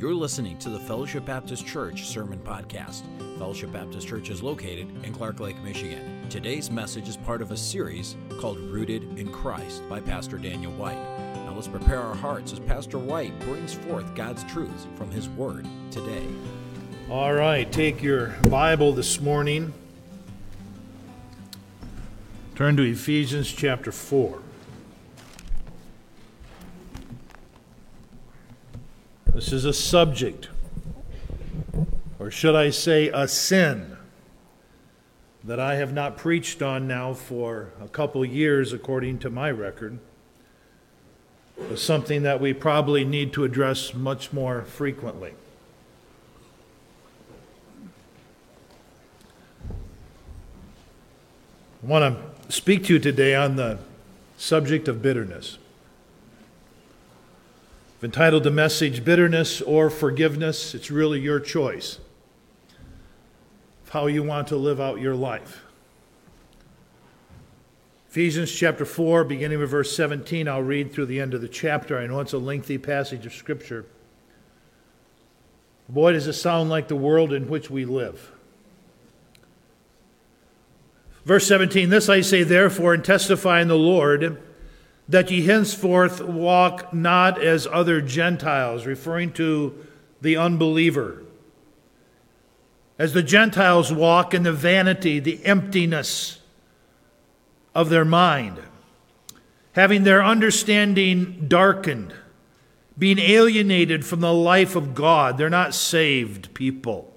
You're listening to the Fellowship Baptist Church Sermon Podcast. Fellowship Baptist Church is located in Clark Lake, Michigan. Today's message is part of a series called Rooted in Christ by Pastor Daniel White. Now let's prepare our hearts as Pastor White brings forth God's truths from his word today. All right, take your Bible this morning. Turn to Ephesians chapter 4. This is a subject, or should I say, a sin, that I have not preached on now for a couple years, according to my record. But something that we probably need to address much more frequently. I want to speak to you today on the subject of bitterness. I've entitled the message Bitterness or Forgiveness. It's really your choice of how you want to live out your life. Ephesians chapter 4, beginning with verse 17, I'll read through the end of the chapter. I know it's a lengthy passage of Scripture. Boy, does it sound like the world in which we live. Verse 17 This I say, therefore, and testify in the Lord that ye henceforth walk not as other Gentiles, referring to the unbeliever. As the Gentiles walk in the vanity, the emptiness of their mind, having their understanding darkened, being alienated from the life of God. They're not saved people.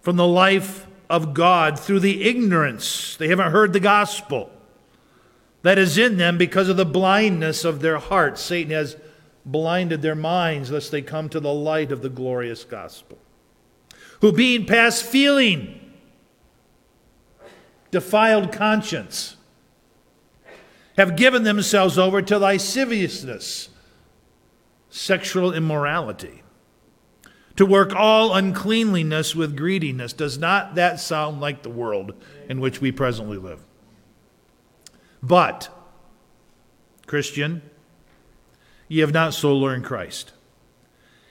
From the life of God through the ignorance, they haven't heard the gospel that is in them because of the blindness of their hearts. Satan has blinded their minds lest they come to the light of the glorious gospel. Who, being past feeling, defiled conscience, have given themselves over to lasciviousness, sexual immorality, to work all uncleanliness with greediness. Does not that sound like the world in which we presently live? But, Christian, ye have not so learned Christ.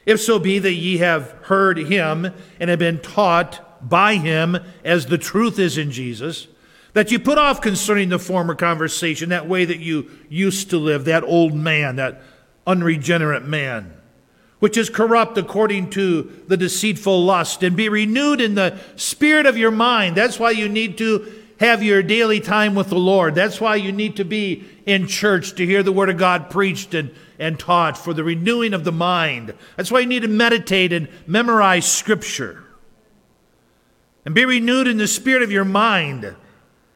If so be that ye have heard him and have been taught by him as the truth is in Jesus, that you put off concerning the former conversation, that way that you used to live, that old man, that unregenerate man, which is corrupt according to the deceitful lust, and be renewed in the spirit of your mind. That's why you need to have your daily time with the Lord. That's why you need to be in church to hear the Word of God preached and, and taught for the renewing of the mind. That's why you need to meditate and memorize Scripture. And be renewed in the spirit of your mind.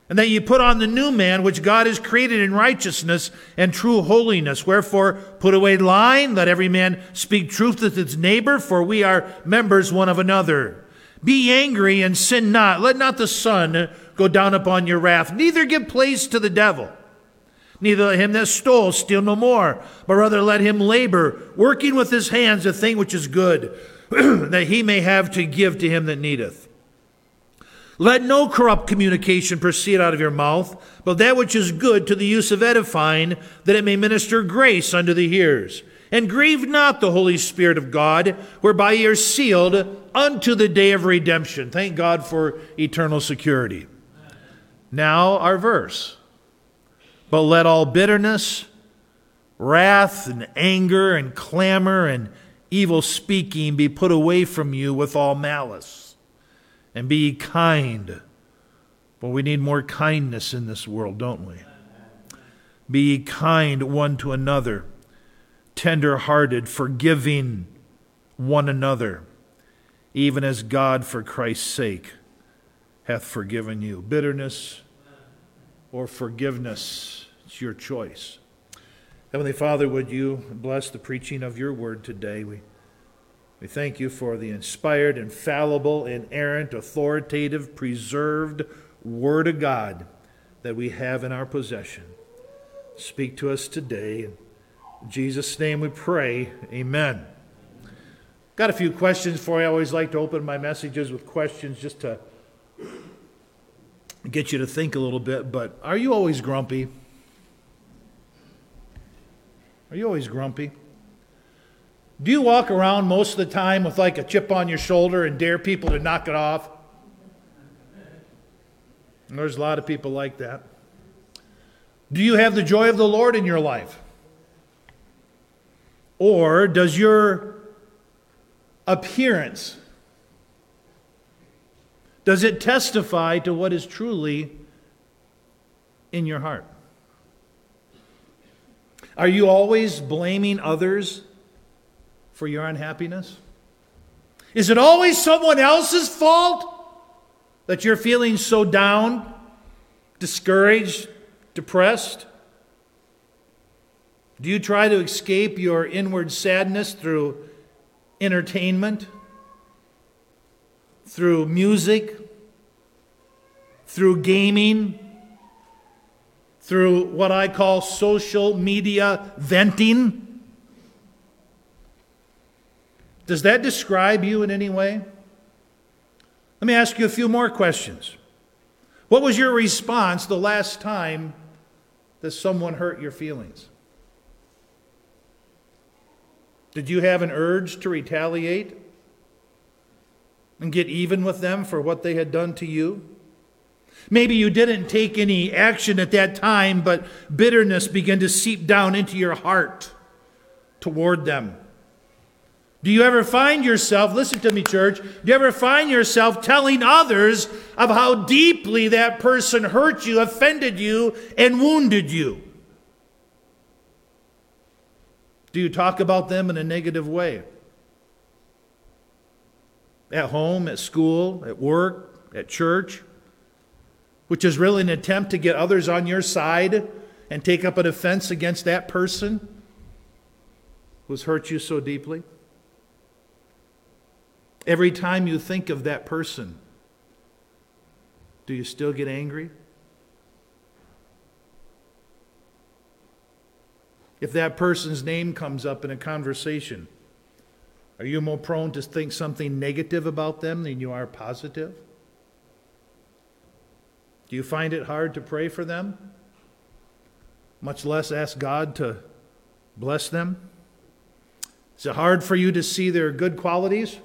And that you put on the new man, which God has created in righteousness and true holiness. Wherefore, put away lying, let every man speak truth with his neighbor, for we are members one of another. Be angry and sin not. Let not the sun go down upon your wrath. Neither give place to the devil. Neither let him that stole steal no more, but rather let him labor, working with his hands the thing which is good, that he may have to give to him that needeth. Let no corrupt communication proceed out of your mouth, but that which is good to the use of edifying, that it may minister grace unto the hearers. And grieve not the Holy Spirit of God, whereby ye are sealed unto the day of redemption. Thank God for eternal security. Now, our verse. But let all bitterness, wrath, and anger, and clamor, and evil speaking be put away from you with all malice. And be kind. But we need more kindness in this world, don't we? Be kind one to another, tender hearted, forgiving one another, even as God, for Christ's sake, hath forgiven you. Bitterness or forgiveness, it's your choice. Heavenly Father, would you bless the preaching of your word today? We, we thank you for the inspired, infallible, inerrant, authoritative, preserved word of God that we have in our possession. Speak to us today. In Jesus' name we pray. Amen. Got a few questions for you. I always like to open my messages with questions just to get you to think a little bit, but are you always grumpy? Are you always grumpy? Do you walk around most of the time with like a chip on your shoulder and dare people to knock it off? And there's a lot of people like that. Do you have the joy of the Lord in your life? Or does your appearance does it testify to what is truly in your heart? Are you always blaming others for your unhappiness? Is it always someone else's fault that you're feeling so down, discouraged, depressed? Do you try to escape your inward sadness through entertainment, through music, through gaming, through what I call social media venting? Does that describe you in any way? Let me ask you a few more questions. What was your response the last time that someone hurt your feelings? Did you have an urge to retaliate and get even with them for what they had done to you? Maybe you didn't take any action at that time, but bitterness began to seep down into your heart toward them. Do you ever find yourself, listen to me, church, do you ever find yourself telling others of how deeply that person hurt you, offended you, and wounded you? Do you talk about them in a negative way? At home, at school, at work, at church? Which is really an attempt to get others on your side and take up an offense against that person who's hurt you so deeply? Every time you think of that person, do you still get angry? If that person's name comes up in a conversation, are you more prone to think something negative about them than you are positive? Do you find it hard to pray for them? Much less ask God to bless them? Is it hard for you to see their good qualities?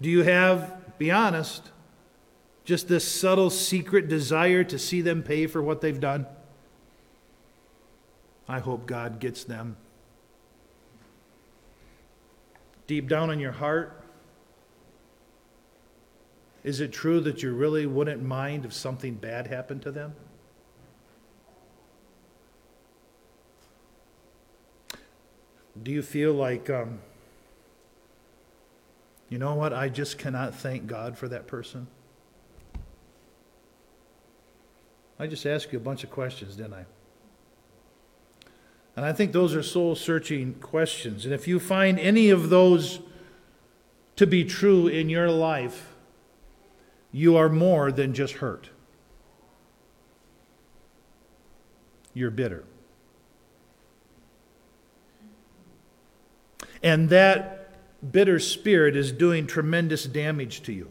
Do you have, be honest, just this subtle secret desire to see them pay for what they've done? I hope God gets them. Deep down in your heart, is it true that you really wouldn't mind if something bad happened to them? Do you feel like um, you know what? I just cannot thank God for that person. I just asked you a bunch of questions, didn't I? And I think those are soul searching questions. And if you find any of those to be true in your life, you are more than just hurt. You're bitter. And that bitter spirit is doing tremendous damage to you.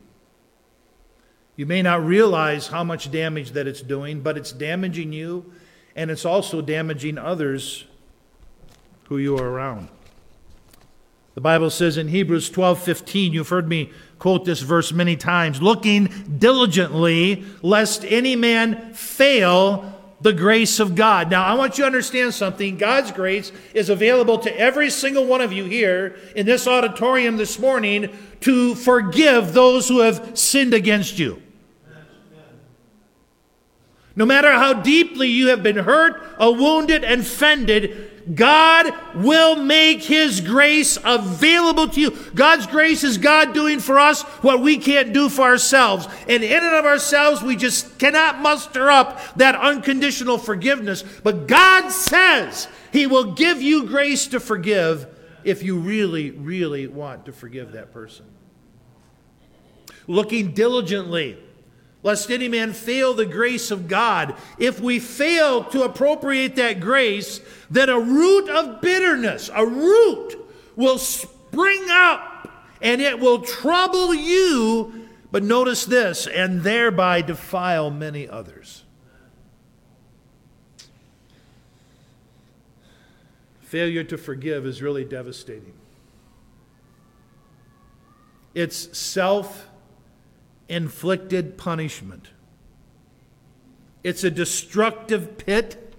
You may not realize how much damage that it's doing, but it's damaging you and it's also damaging others who you are around. The Bible says in Hebrews 12 15, you've heard me quote this verse many times, looking diligently lest any man fail the grace of God. Now, I want you to understand something. God's grace is available to every single one of you here in this auditorium this morning to forgive those who have sinned against you. No matter how deeply you have been hurt, or wounded, and offended, God will make His grace available to you. God's grace is God doing for us what we can't do for ourselves. And in and of ourselves, we just cannot muster up that unconditional forgiveness. But God says He will give you grace to forgive if you really, really want to forgive that person. Looking diligently lest any man fail the grace of God. If we fail to appropriate that grace, then a root of bitterness, a root, will spring up and it will trouble you. But notice this, and thereby defile many others. failure to forgive is really devastating. It's self inflicted punishment. It's a destructive pit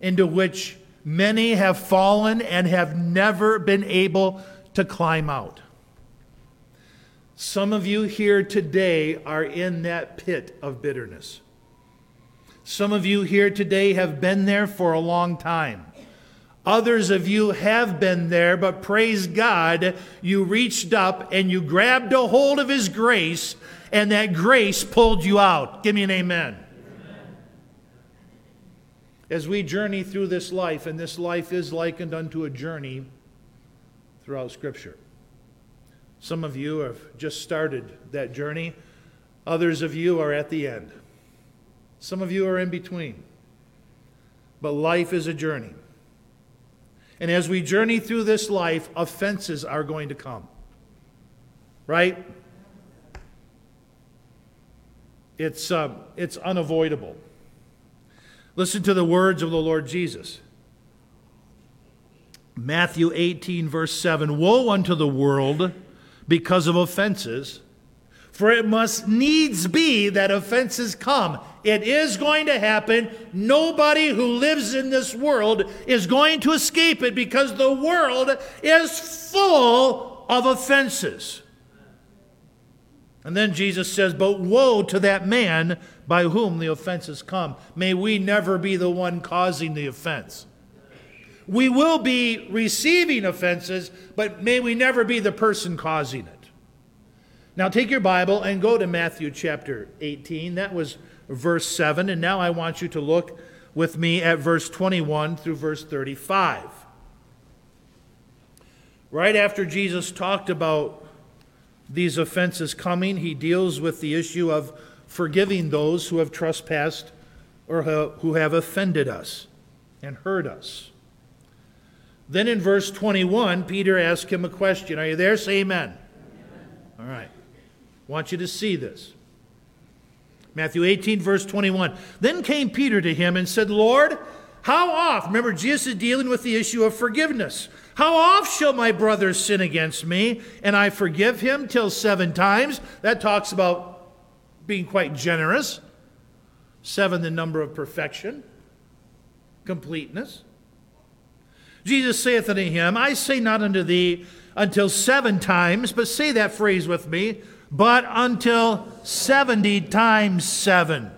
into which many have fallen and have never been able to climb out. Some of you here today are in that pit of bitterness. Some of you here today have been there for a long time. Others of you have been there, but praise God, you reached up and you grabbed a hold of His grace, and that grace pulled you out. Give me an amen. amen. As we journey through this life, and this life is likened unto a journey throughout Scripture. Some of you have just started that journey, others of you are at the end. Some of you are in between. But life is a journey. And as we journey through this life, offenses are going to come. Right? It's, uh, it's unavoidable. Listen to the words of the Lord Jesus. Matthew 18, verse 7 Woe unto the world because of offenses, for it must needs be that offenses come. It is going to happen. Nobody who lives in this world is going to escape it because the world is full of offenses. And then Jesus says, But woe to that man by whom the offense offenses come. May we never be the one causing the offense. We will be receiving offenses, but may we never be the person causing it. Now take your Bible and go to Matthew chapter 18. That was verse 7. And now I want you to look with me at verse 21 through verse 35. Right after Jesus talked about these offenses coming, he deals with the issue of forgiving those who have trespassed or who have offended us and hurt us. Then in verse 21, Peter asks him a question. Are you there? Say amen. All right. I want you to see this. Matthew 18, verse 21. Then came Peter to him and said, Lord, how oft, remember, Jesus is dealing with the issue of forgiveness. How oft shall my brother sin against me and I forgive him till seven times? That talks about being quite generous. Seven, the number of perfection, completeness. Jesus saith unto him, I say not unto thee until seven times, but say that phrase with me, but until 70 times 7.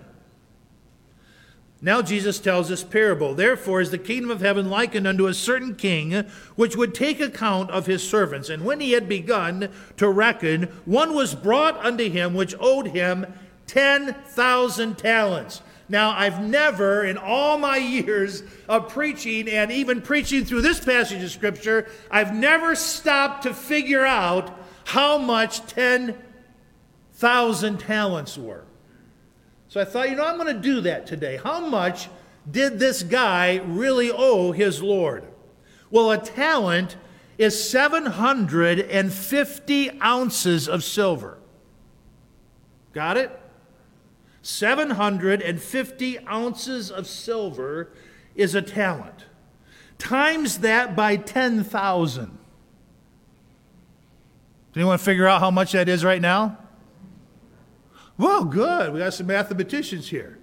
Now Jesus tells this parable. Therefore is the kingdom of heaven likened unto a certain king, which would take account of his servants. And when he had begun to reckon, one was brought unto him which owed him 10,000 talents. Now, I've never, in all my years of preaching and even preaching through this passage of Scripture, I've never stopped to figure out how much 10 thousand talents were. So I thought, you know, I'm going to do that today. How much did this guy really owe his Lord? Well, a talent is 750 ounces of silver. Got it? 750 ounces of silver is a talent. Times that by 10,000. Does anyone figure out how much that is right now? Well, good. We got some mathematicians here.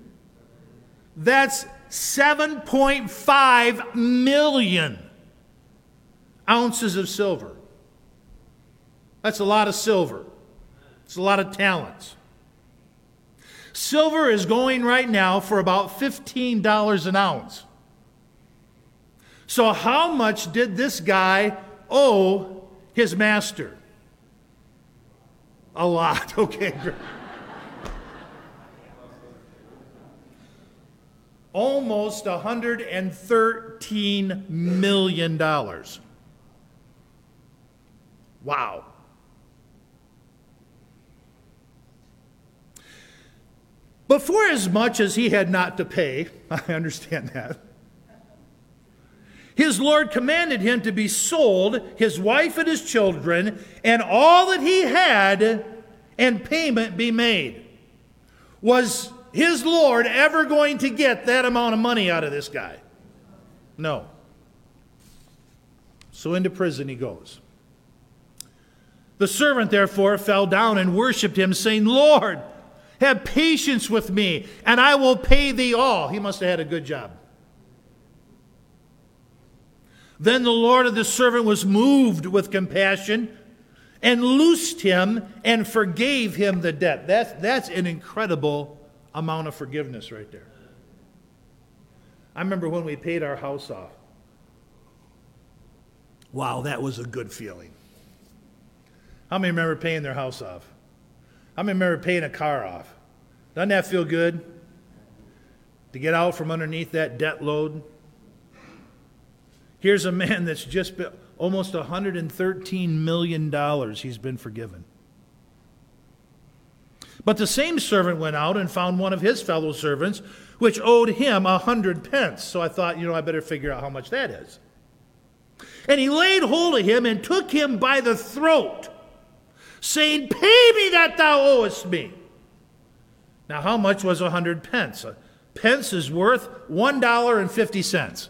That's 7.5 million ounces of silver. That's a lot of silver. It's a lot of talents. Silver is going right now for about $15 an ounce. So, how much did this guy owe his master? A lot. Okay, almost $113 million. Wow. But for as much as he had not to pay, I understand that, his Lord commanded him to be sold, his wife and his children, and all that he had, and payment be made. Was his Lord ever going to get that amount of money out of this guy? No. So into prison he goes. The servant therefore fell down and worshipped him, saying, Lord, have patience with me, and I will pay thee all. He must have had a good job. Then the Lord of the servant was moved with compassion and loosed him and forgave him the debt. That's, that's an incredible amount of forgiveness right there. I remember when we paid our house off. Wow, that was a good feeling. How many remember paying their house off? How many remember paying a car off? Doesn't that feel good? To get out from underneath that debt load? Here's a man that's just been almost $113 million he's been forgiven. But the same servant went out and found one of his fellow servants, which owed him a hundred pence. So I thought, you know, I better figure out how much that is. And he laid hold of him and took him by the throat, saying, Pay me that thou owest me. Now, how much was a hundred pence? A pence is worth one dollar and fifty cents.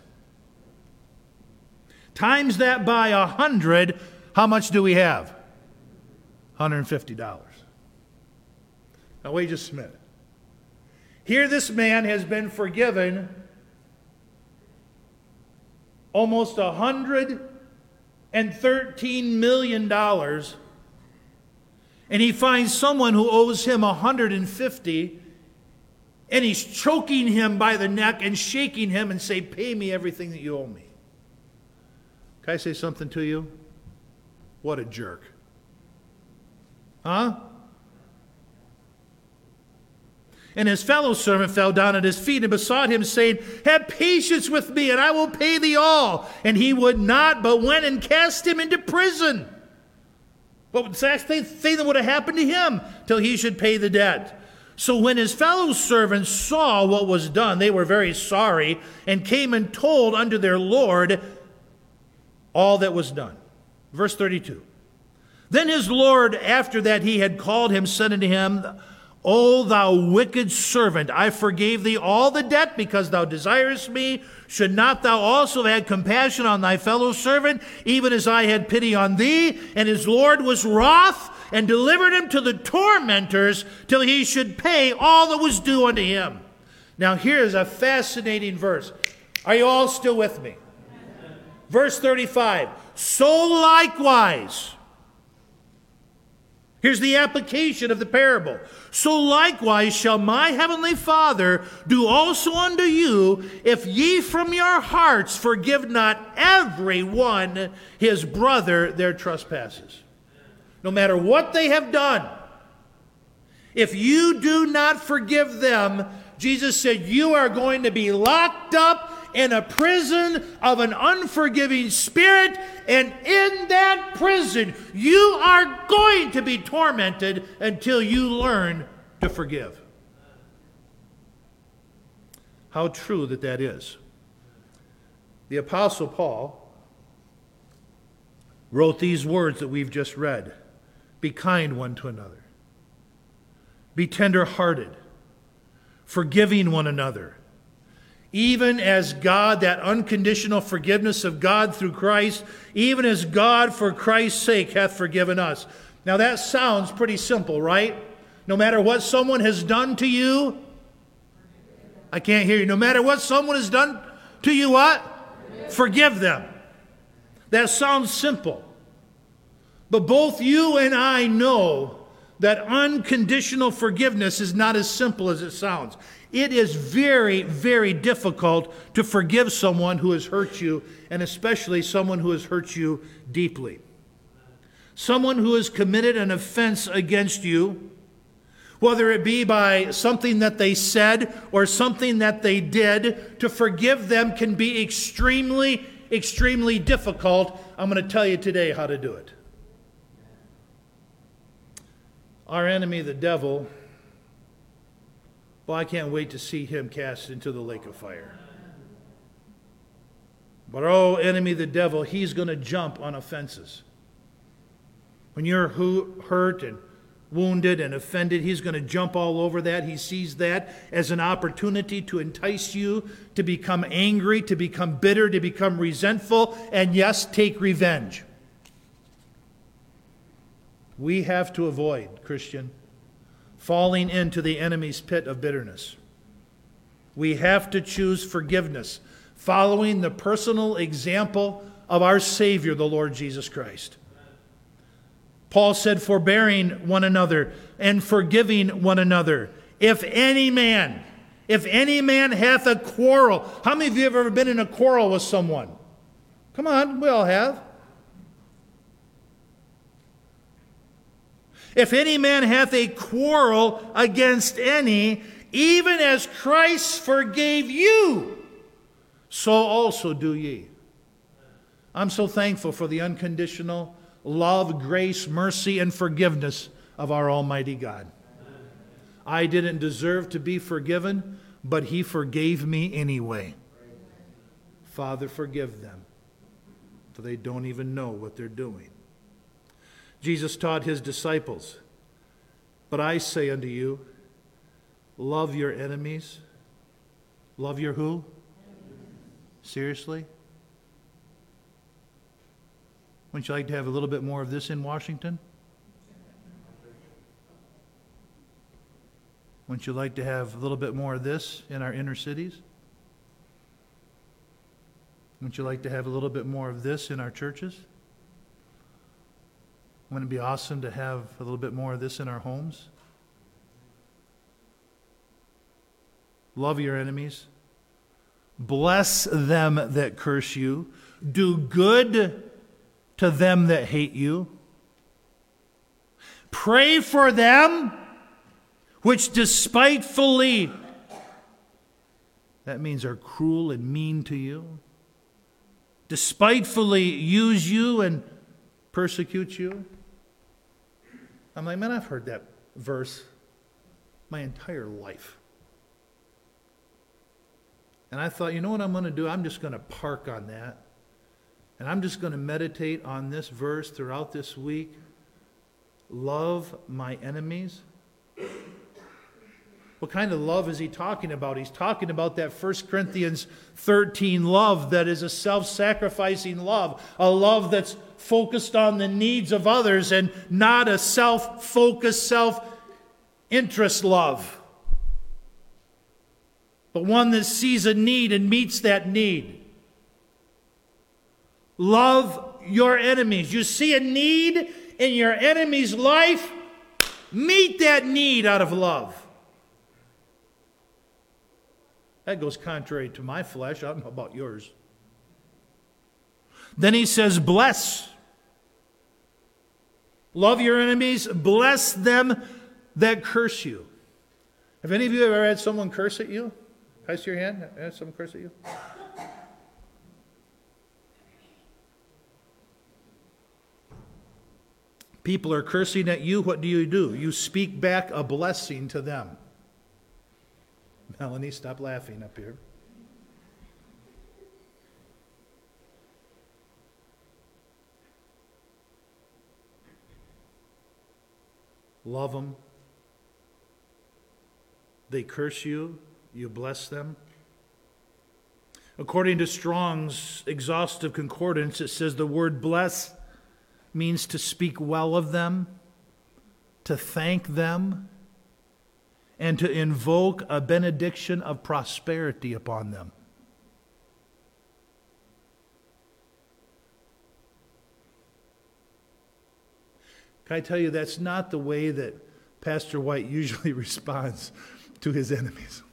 Times that by a hundred, how much do we have? $150. Now, wait just a minute. Here, this man has been forgiven almost $113 million, and he finds someone who owes him 150 and he's choking him by the neck and shaking him and say, Pay me everything that you owe me. Can I say something to you? What a jerk. Huh? And his fellow servant fell down at his feet and besought him, saying, Have patience with me, and I will pay thee all. And he would not, but went and cast him into prison. What would the thing that would have happened to him till he should pay the debt? So when his fellow servants saw what was done, they were very sorry, and came and told unto their Lord all that was done. Verse 32. Then his Lord, after that he had called him, said unto him, O thou wicked servant, I forgave thee all the debt because thou desirest me. Should not thou also have had compassion on thy fellow servant, even as I had pity on thee? And his Lord was wroth and delivered him to the tormentors till he should pay all that was due unto him. Now, here's a fascinating verse. Are you all still with me? Verse 35 So likewise, Here's the application of the parable. So likewise shall my heavenly Father do also unto you, if ye from your hearts forgive not every one his brother their trespasses. No matter what they have done, if you do not forgive them, Jesus said, you are going to be locked up in a prison of an unforgiving spirit, and in that prison, you are going to be tormented until you learn to forgive. How true that that is. The Apostle Paul wrote these words that we've just read Be kind one to another, be tender hearted, forgiving one another even as God, that unconditional forgiveness of God through Christ, even as God for Christ's sake hath forgiven us. Now that sounds pretty simple, right? No matter what someone has done to you, I can't hear you. No matter what someone has done to you, what? Forgive them. That sounds simple. But both you and I know that unconditional forgiveness is not as simple as it sounds. It is very, very difficult to forgive someone who has hurt you, and especially someone who has hurt you deeply. Someone who has committed an offense against you, whether it be by something that they said or something that they did, to forgive them can be extremely, extremely difficult. I'm going to tell you today how to do it. Our enemy, the devil, well, I can't wait to see him cast into the lake of fire. But oh, enemy, the devil, he's going to jump on offenses. When you're hurt and wounded and offended. He's going to jump all over that. He sees that as an opportunity to entice you to become angry, to become bitter, to become resentful, and yes, take revenge. We have to avoid, Christian, falling into the enemy's pit of bitterness. We have to choose forgiveness, following the personal example of our Savior, the Lord Jesus Christ. Paul said, forbearing one another and forgiving one another. If any man, if any man hath a quarrel, how many of you have ever been in a quarrel with someone? Come on, we all have. If any man hath a quarrel against any, even as Christ forgave you, so also do ye. I'm so thankful for the unconditional love, grace, mercy, and forgiveness of our Almighty God. I didn't deserve to be forgiven, but He forgave me anyway. Father, forgive them, for they don't even know what they're doing. Jesus taught His disciples, But I say unto you, love your enemies. Love your who? Seriously? Wouldn't you like to have a little bit more of this in Washington? Wouldn't you like to have a little bit more of this in our inner cities? Wouldn't you like to have a little bit more of this in our churches? Wouldn't it be awesome to have a little bit more of this in our homes? Love your enemies. Bless them that curse you. Do good to them that hate you. Pray for them which despitefully, that means are cruel and mean to you, despitefully use you and persecute you. I'm like, man, I've heard that verse my entire life. And I thought, you know what I'm going to do? I'm just going to park on that and I'm just going to meditate on this verse throughout this week. Love my enemies. What kind of love is he talking about? He's talking about that 1 Corinthians 13 love that is a self sacrificing love, a love that's focused on the needs of others and not a self focused, self interest love, but one that sees a need and meets that need. Love your enemies. You see a need in your enemy's life, meet that need out of love. That goes contrary to my flesh. I don't know about yours. Then he says, Bless. Love your enemies, bless them that curse you. Have any of you ever had someone curse at you? I your hand? Had someone curse at you? People are cursing at you. What do you do? You speak back a blessing to them. Melanie, stop laughing up here. Love them. They curse you, you bless them. According to Strong's exhaustive concordance, it says the word bless means to speak well of them, to thank them, and to invoke a benediction of prosperity upon them. Can I tell you, that's not the way that Pastor White usually responds to his enemies.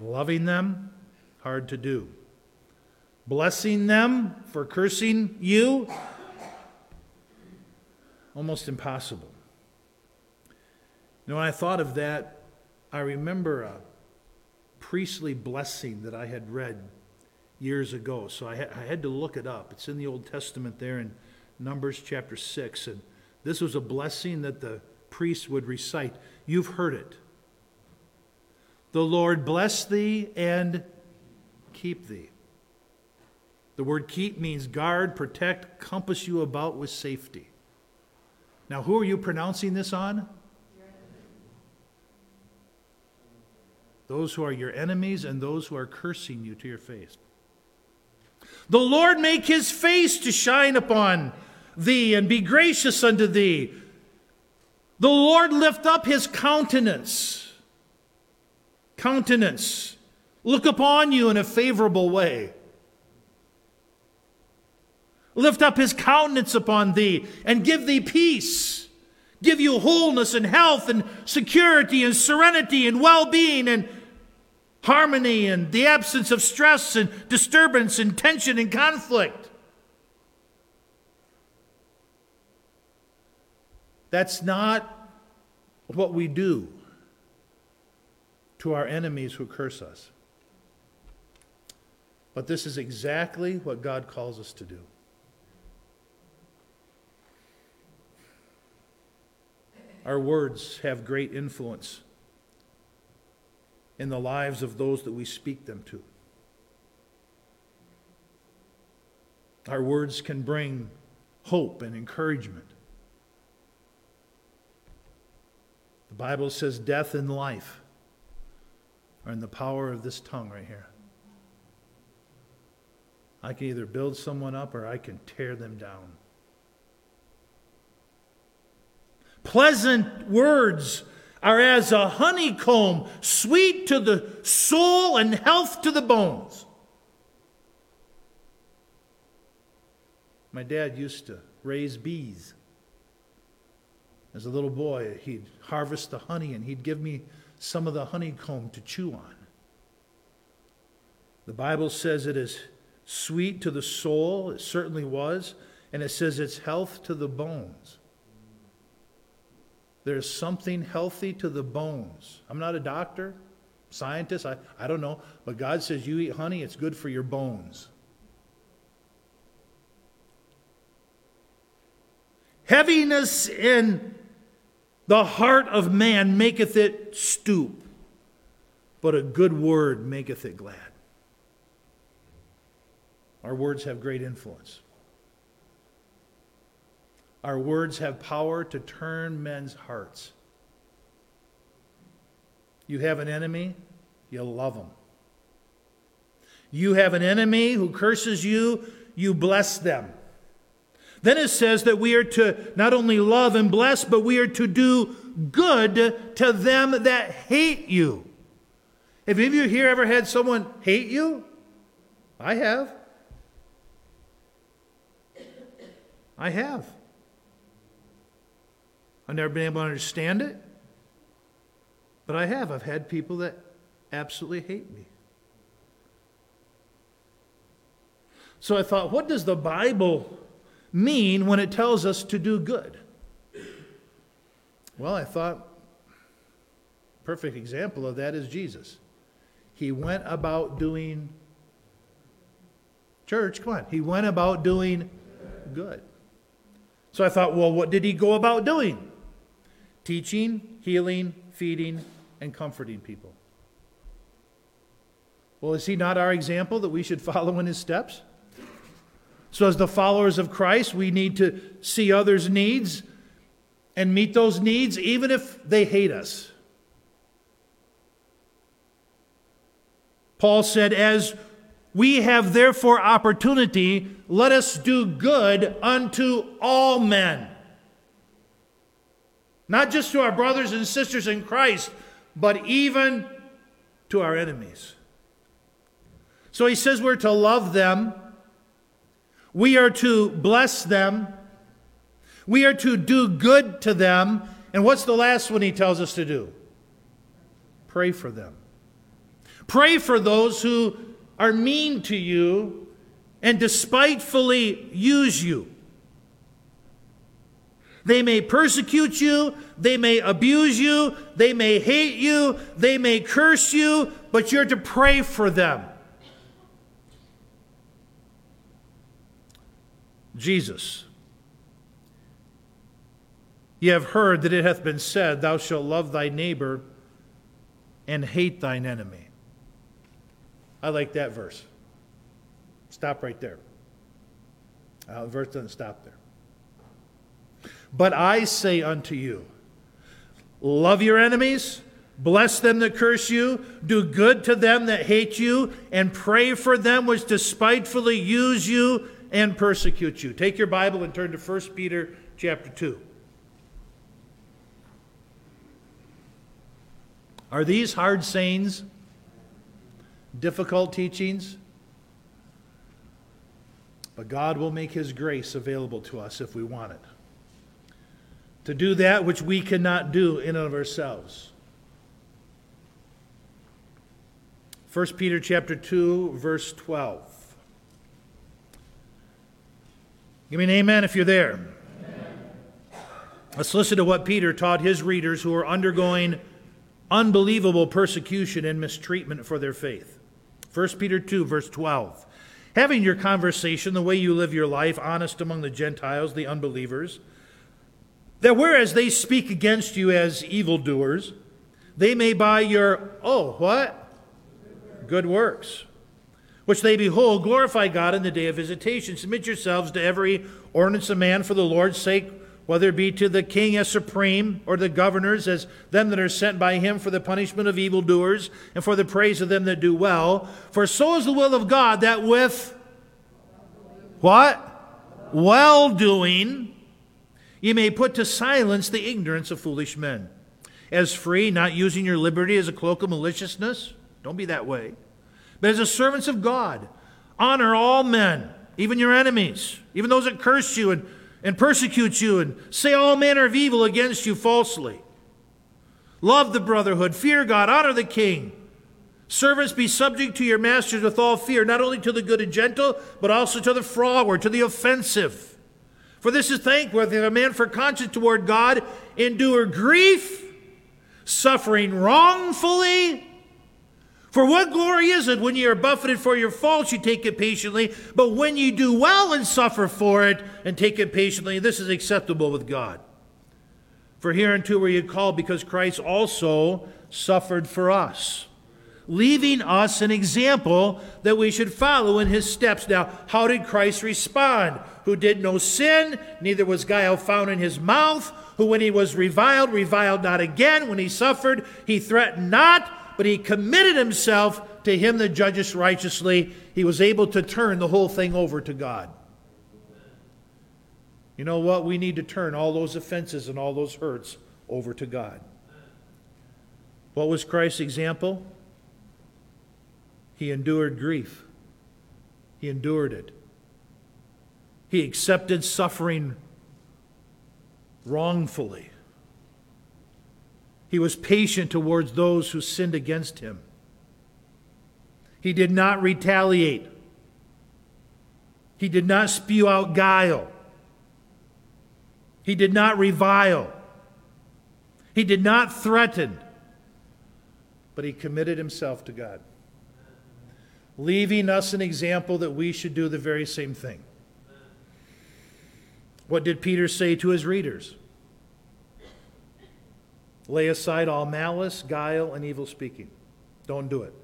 Loving them, hard to do blessing them for cursing you? Almost impossible. Know, when I thought of that, I remember a priestly blessing that I had read years ago. So I, ha- I had to look it up. It's in the Old Testament there in Numbers chapter 6. And this was a blessing that the priest would recite. You've heard it. The Lord bless thee and keep thee. The word keep means guard, protect, compass you about with safety. Now, who are you pronouncing this on? Those who are your enemies and those who are cursing you to your face. The Lord make his face to shine upon thee and be gracious unto thee. The Lord lift up his countenance. Countenance. Look upon you in a favorable way. Lift up his countenance upon thee and give thee peace. Give you wholeness and health and security and serenity and well being and harmony and the absence of stress and disturbance and tension and conflict. That's not what we do to our enemies who curse us. But this is exactly what God calls us to do. Our words have great influence in the lives of those that we speak them to. Our words can bring hope and encouragement. The Bible says death and life are in the power of this tongue right here. I can either build someone up or I can tear them down. Pleasant words are as a honeycomb, sweet to the soul and health to the bones. My dad used to raise bees. As a little boy, he'd harvest the honey and he'd give me some of the honeycomb to chew on. The Bible says it is sweet to the soul, it certainly was, and it says it's health to the bones. There's something healthy to the bones. I'm not a doctor, scientist, I, I don't know, but God says you eat honey, it's good for your bones. Heaviness in the heart of man maketh it stoop, but a good word maketh it glad. Our words have great influence. Our words have power to turn men's hearts. You have an enemy, you love them. You have an enemy who curses you, you bless them. Then it says that we are to not only love and bless, but we are to do good to them that hate you. Have any of you here ever had someone hate you? I have. I have. I've never been able to understand it, but I have. I've had people that absolutely hate me. So I thought, what does the Bible mean when it tells us to do good? Well, I thought, perfect example of that is Jesus. He went about doing church, come on, he went about doing good. So I thought, well, what did he go about doing? Teaching, healing, feeding, and comforting people. Well, is he not our example that we should follow in his steps? So, as the followers of Christ, we need to see others' needs and meet those needs, even if they hate us. Paul said, As we have therefore opportunity, let us do good unto all men. Not just to our brothers and sisters in Christ, but even to our enemies. So he says we're to love them, we are to bless them, we are to do good to them. And what's the last one he tells us to do? Pray for them. Pray for those who are mean to you and despitefully use you. They may persecute you, they may abuse you, they may hate you, they may curse you, but you're to pray for them. Jesus. Ye have heard that it hath been said, Thou shalt love thy neighbor and hate thine enemy. I like that verse. Stop right there. Uh, the verse doesn't stop there. But I say unto you, love your enemies, bless them that curse you, do good to them that hate you, and pray for them which despitefully use you and persecute you. Take your Bible and turn to 1 Peter chapter 2. Are these hard sayings? Difficult teachings? But God will make His grace available to us if we want it. To do that which we cannot do in and of ourselves. 1 Peter chapter 2, verse 12. Give me an amen if you're there. Amen. Let's listen to what Peter taught his readers who are undergoing unbelievable persecution and mistreatment for their faith. 1 Peter 2, verse 12. Having your conversation, the way you live your life, honest among the Gentiles, the unbelievers, that whereas they speak against you as evildoers, they may by your, oh, what? Good works which they behold, glorify God in the day of visitation. Submit yourselves to every ordinance of man for the Lord's sake, whether it be to the king as supreme, or the governors as them that are sent by him for the punishment of evildoers, and for the praise of them that do well. For so is the will of God that with what? Well doing, ye may put to silence the ignorance of foolish men. As free, not using your liberty as a cloak of maliciousness. Don't be that way but as the servants of God. Honor all men, even your enemies, even those that curse you and, and persecute you and say all manner of evil against you falsely. Love the brotherhood, fear God, honor the king. Servants, be subject to your masters with all fear, not only to the good and gentle, but also to the froward, to the offensive. For this is thankworthy that a man for conscience toward God endure grief, suffering wrongfully, for what glory is it when you are buffeted for your faults, you take it patiently, but when you do well and suffer for it and take it patiently, this is acceptable with God. For hereunto were you called, because Christ also suffered for us, leaving us an example that we should follow in his steps. Now, how did Christ respond? Who did no sin, neither was guile found in his mouth, who when he was reviled, reviled not again, when he suffered, he threatened not but he committed himself to him that judges righteously. He was able to turn the whole thing over to God. You know what? We need to turn all those offenses and all those hurts over to God. What was Christ's example? He endured grief. He endured it. He accepted suffering wrongfully. He was patient towards those who sinned against him. He did not retaliate. He did not spew out guile. He did not revile. He did not threaten. But he committed himself to God, leaving us an example that we should do the very same thing. What did Peter say to his readers? Lay aside all malice, guile, and evil speaking. Don't do it.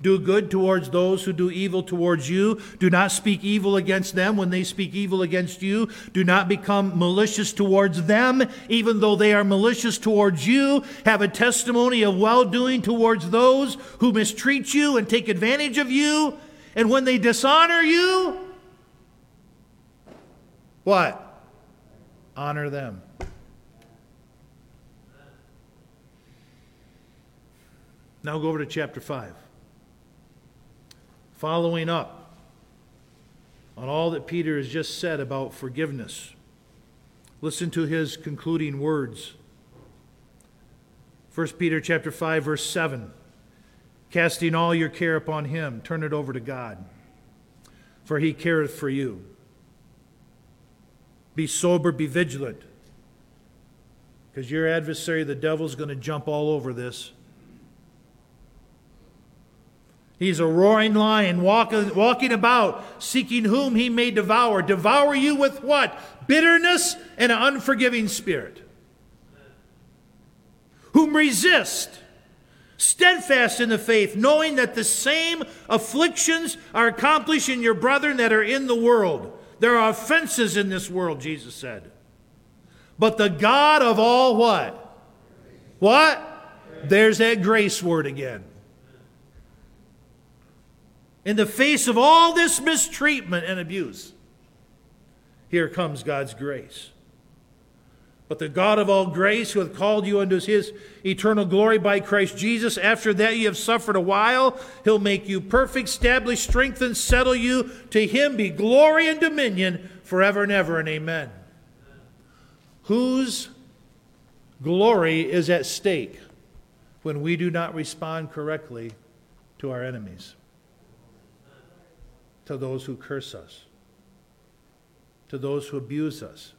Do good towards those who do evil towards you. Do not speak evil against them when they speak evil against you. Do not become malicious towards them, even though they are malicious towards you. Have a testimony of well doing towards those who mistreat you and take advantage of you. And when they dishonor you, what? Honor them. Now go over to chapter 5. Following up on all that Peter has just said about forgiveness, listen to his concluding words. 1 Peter chapter 5 verse 7 casting all your care upon him turn it over to God for he careth for you. Be sober be vigilant because your adversary the devil's going to jump all over this He's a roaring lion walking, about, seeking whom he may devour. Devour you with what? Bitterness and an unforgiving spirit. Whom resist, steadfast in the faith, knowing that the same afflictions are accomplished in your brethren that are in the world. There are offenses in this world, Jesus said. But the God of all what? What? There's that grace word again. In the face of all this mistreatment and abuse, here comes God's grace. But the God of all grace, who hath called you unto his eternal glory by Christ Jesus, after that you have suffered a while, he'll make you perfect, establish, strengthen, settle you. To him be glory and dominion forever and ever, and amen. Whose glory is at stake when we do not respond correctly to our enemies, to those who curse us, to those who abuse us?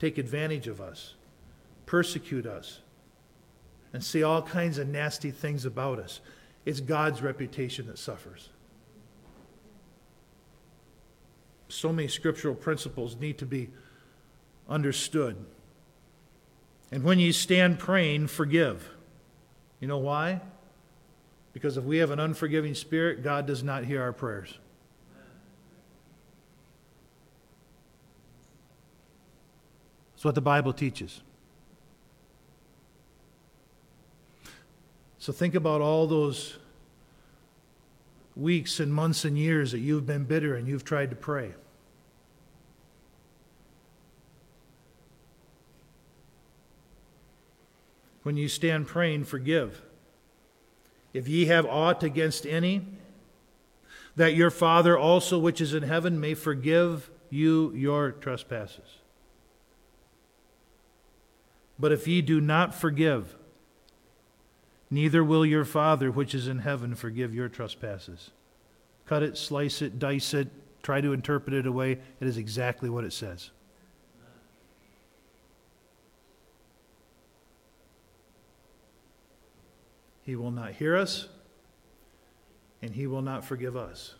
take advantage of us, persecute us, and say all kinds of nasty things about us. It's God's reputation that suffers. So many scriptural principles need to be understood. And when you stand praying, forgive. You know why? Because if we have an unforgiving spirit, God does not hear our prayers. That's what the Bible teaches. So think about all those weeks and months and years that you've been bitter and you've tried to pray. When you stand praying, forgive. If ye have aught against any, that your Father also which is in heaven may forgive you your trespasses. But if ye do not forgive, neither will your Father which is in heaven forgive your trespasses. Cut it, slice it, dice it, try to interpret it away. It is exactly what it says. He will not hear us, and he will not forgive us.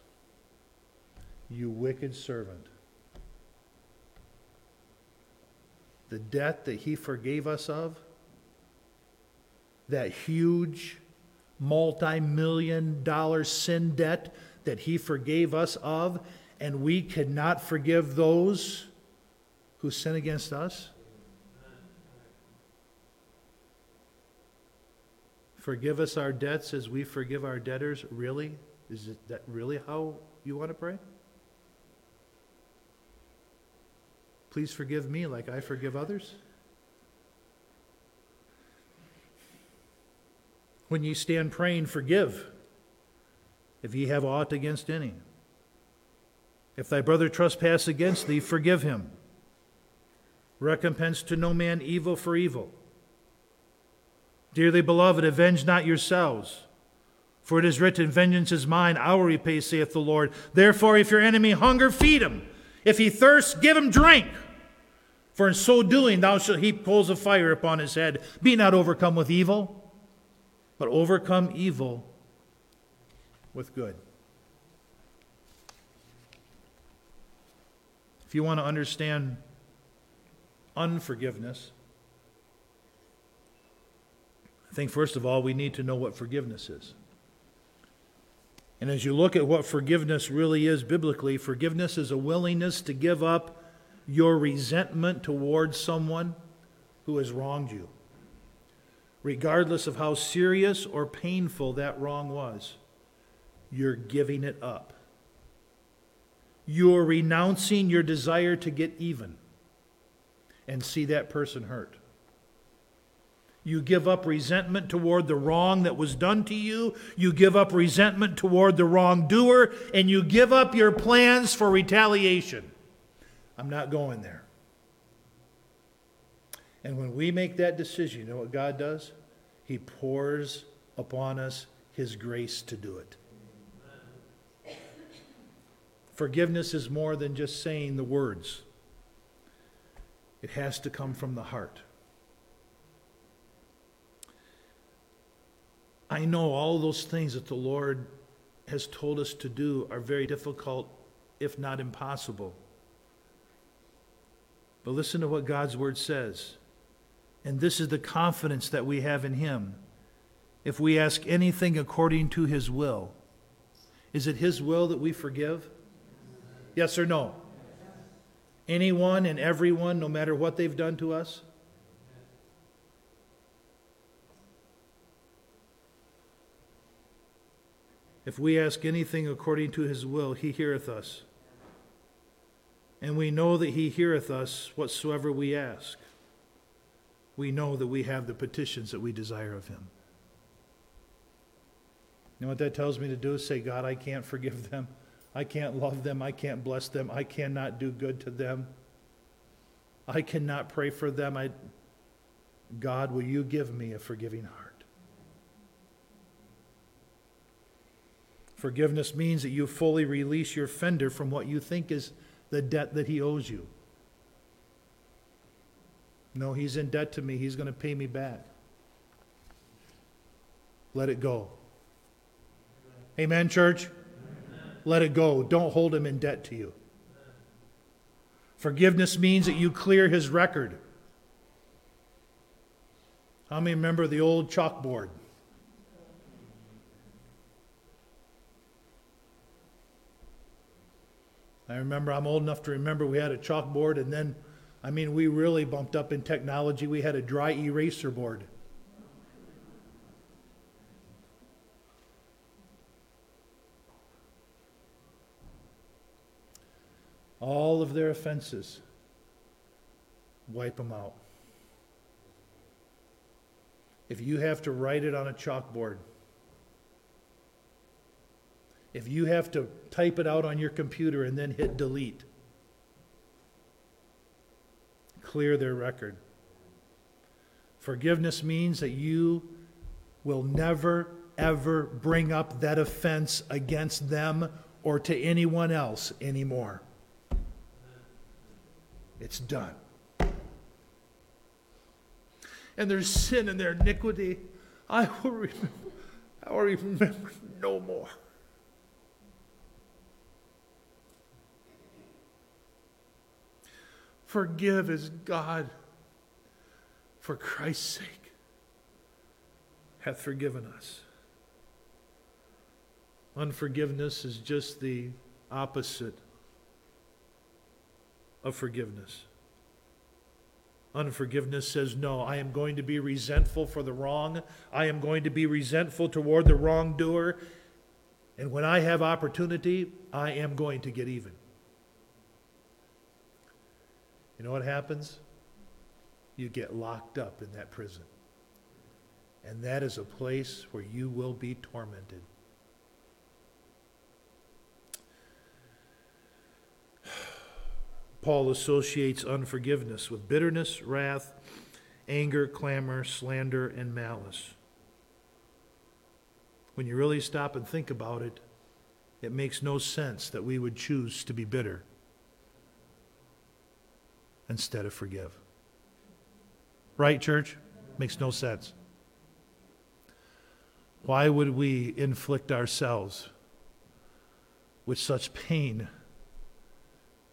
You wicked servant. The debt that he forgave us of, that huge multi million dollar sin debt that he forgave us of, and we cannot forgive those who sin against us? Forgive us our debts as we forgive our debtors. Really? Is that really how you want to pray? Please forgive me like I forgive others. When ye stand praying, forgive if ye have aught against any. If thy brother trespass against thee, forgive him. Recompense to no man evil for evil. Dearly beloved, avenge not yourselves. For it is written, Vengeance is mine, I will repay, saith the Lord. Therefore, if your enemy hunger, feed him. If he thirst, give him drink. For in so doing, thou shalt heap coals of fire upon his head. Be not overcome with evil, but overcome evil with good. If you want to understand unforgiveness, I think first of all, we need to know what forgiveness is. And as you look at what forgiveness really is biblically, forgiveness is a willingness to give up your resentment towards someone who has wronged you, regardless of how serious or painful that wrong was. You're giving it up. You're renouncing your desire to get even and see that person hurt. You give up resentment toward the wrong that was done to you. You give up resentment toward the wrongdoer, and you give up your plans for retaliation. I'm not going there. And when we make that decision, you know what God does? He pours upon us His grace to do it. Forgiveness is more than just saying the words, it has to come from the heart. I know all those things that the Lord has told us to do are very difficult, if not impossible. But listen to what God's word says. And this is the confidence that we have in Him. if we ask anything according to his will. Is it his will that we forgive? Yes or no? Anyone and everyone, no matter what they've done to us? If we ask anything according to his will, he heareth us. And we know that he heareth us whatsoever we ask. We know that we have the petitions that we desire of him. You know what that tells me to do? Is say, God, I can't forgive them. I can't love them. I can't bless them. I cannot do good to them. I cannot pray for them. I, God, will you give me a forgiving heart? Forgiveness means that you fully release your offender from what you think is the debt that he owes you. No, he's in debt to me. He's going to pay me back. Let it go. Amen, church? Let it go. Don't hold him in debt to you. Forgiveness means that you clear his record. How many remember the old chalkboard? I remember, I'm old enough to remember we had a chalkboard, and then, I mean, we really bumped up in technology. We had a dry eraser board. All of their offenses, wipe them out. If you have to write it on a chalkboard, if you have to type it out on your computer and then hit delete, clear their record. Forgiveness means that you will never, ever bring up that offense against them or to anyone else anymore. It's done. And there's sin and their iniquity. I will remember, I will remember no more. Forgive as God, for Christ's sake, hath forgiven us. Unforgiveness is just the opposite of forgiveness. Unforgiveness says, No, I am going to be resentful for the wrong. I am going to be resentful toward the wrongdoer. And when I have opportunity, I am going to get even. You know what happens? You get locked up in that prison. And that is a place where you will be tormented. Paul associates unforgiveness with bitterness, wrath, anger, clamor, slander, and malice. When you really stop and think about it, it makes no sense that we would choose to be bitter instead of forgive. Right, church? Makes no sense. Why would we inflict ourselves with such pain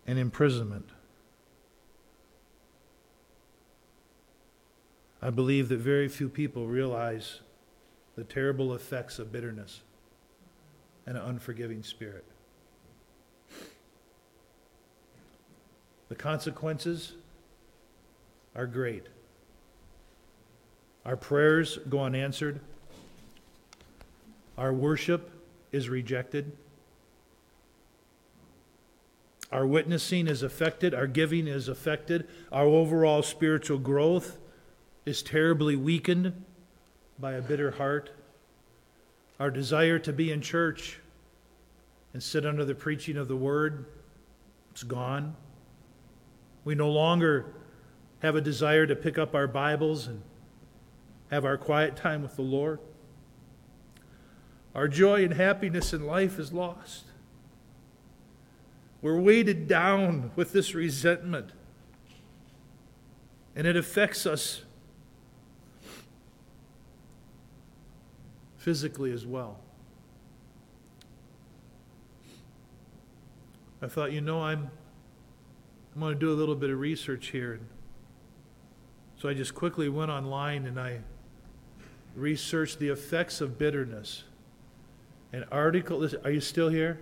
and imprisonment? I believe that very few people realize the terrible effects of bitterness and an unforgiving spirit. The consequences are great. Our prayers go unanswered. Our worship is rejected. Our witnessing is affected. Our giving is affected. Our overall spiritual growth is terribly weakened by a bitter heart. Our desire to be in church and sit under the preaching of the word, it's gone. We no longer have a desire to pick up our Bibles and have our quiet time with the Lord. Our joy and happiness in life is lost. We're weighted down with this resentment, and it affects us physically as well. I thought, you know, I'm I'm going to do a little bit of research here. So I just quickly went online and I researched the effects of bitterness. An article, are you still here?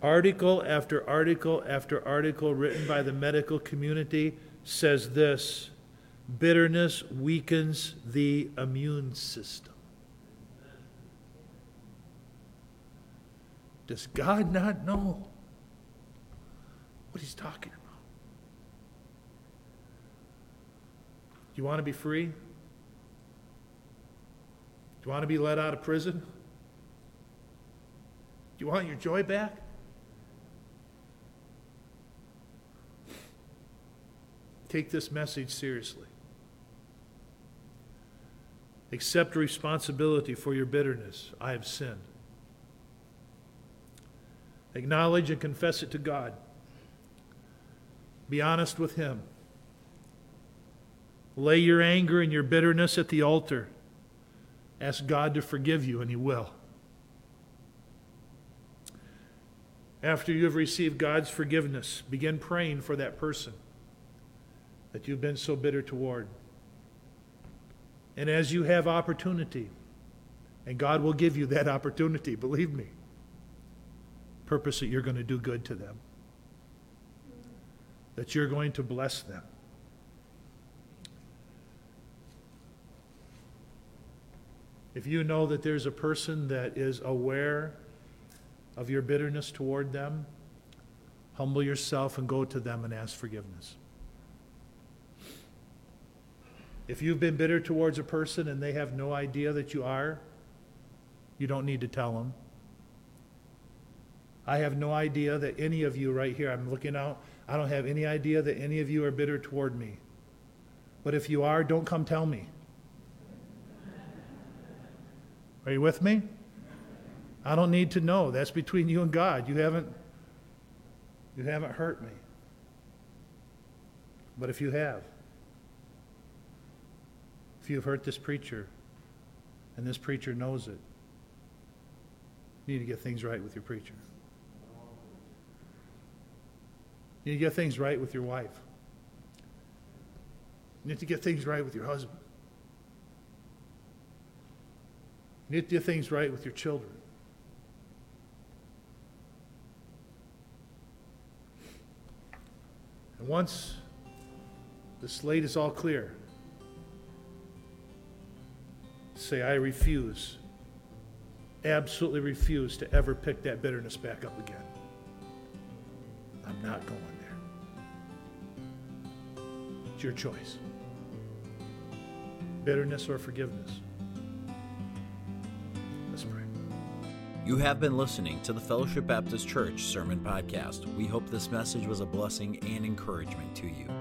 Article after article after article written by the medical community says this bitterness weakens the immune system. Does God not know what He's talking about? You want to be free? Do you want to be let out of prison? Do you want your joy back? Take this message seriously. Accept responsibility for your bitterness. I have sinned. Acknowledge and confess it to God. Be honest with Him. Lay your anger and your bitterness at the altar. Ask God to forgive you, and He will. After you have received God's forgiveness, begin praying for that person that you've been so bitter toward. And as you have opportunity, and God will give you that opportunity, believe me, purpose that you're going to do good to them, that you're going to bless them. If you know that there's a person that is aware of your bitterness toward them, humble yourself and go to them and ask forgiveness. If you've been bitter towards a person and they have no idea that you are, you don't need to tell them. I have no idea that any of you right here, I'm looking out, I don't have any idea that any of you are bitter toward me. But if you are, don't come tell me. Are you with me? I don't need to know. That's between you and God. You haven't you haven't hurt me. But if you have, if you've hurt this preacher and this preacher knows it, you need to get things right with your preacher. You need to get things right with your wife. You need to get things right with your husband. You need to get things right with your children. And once the slate is all clear, say, I refuse, absolutely refuse to ever pick that bitterness back up again. I'm not going there. It's your choice bitterness or forgiveness. You have been listening to the Fellowship Baptist Church Sermon Podcast. We hope this message was a blessing and encouragement to you.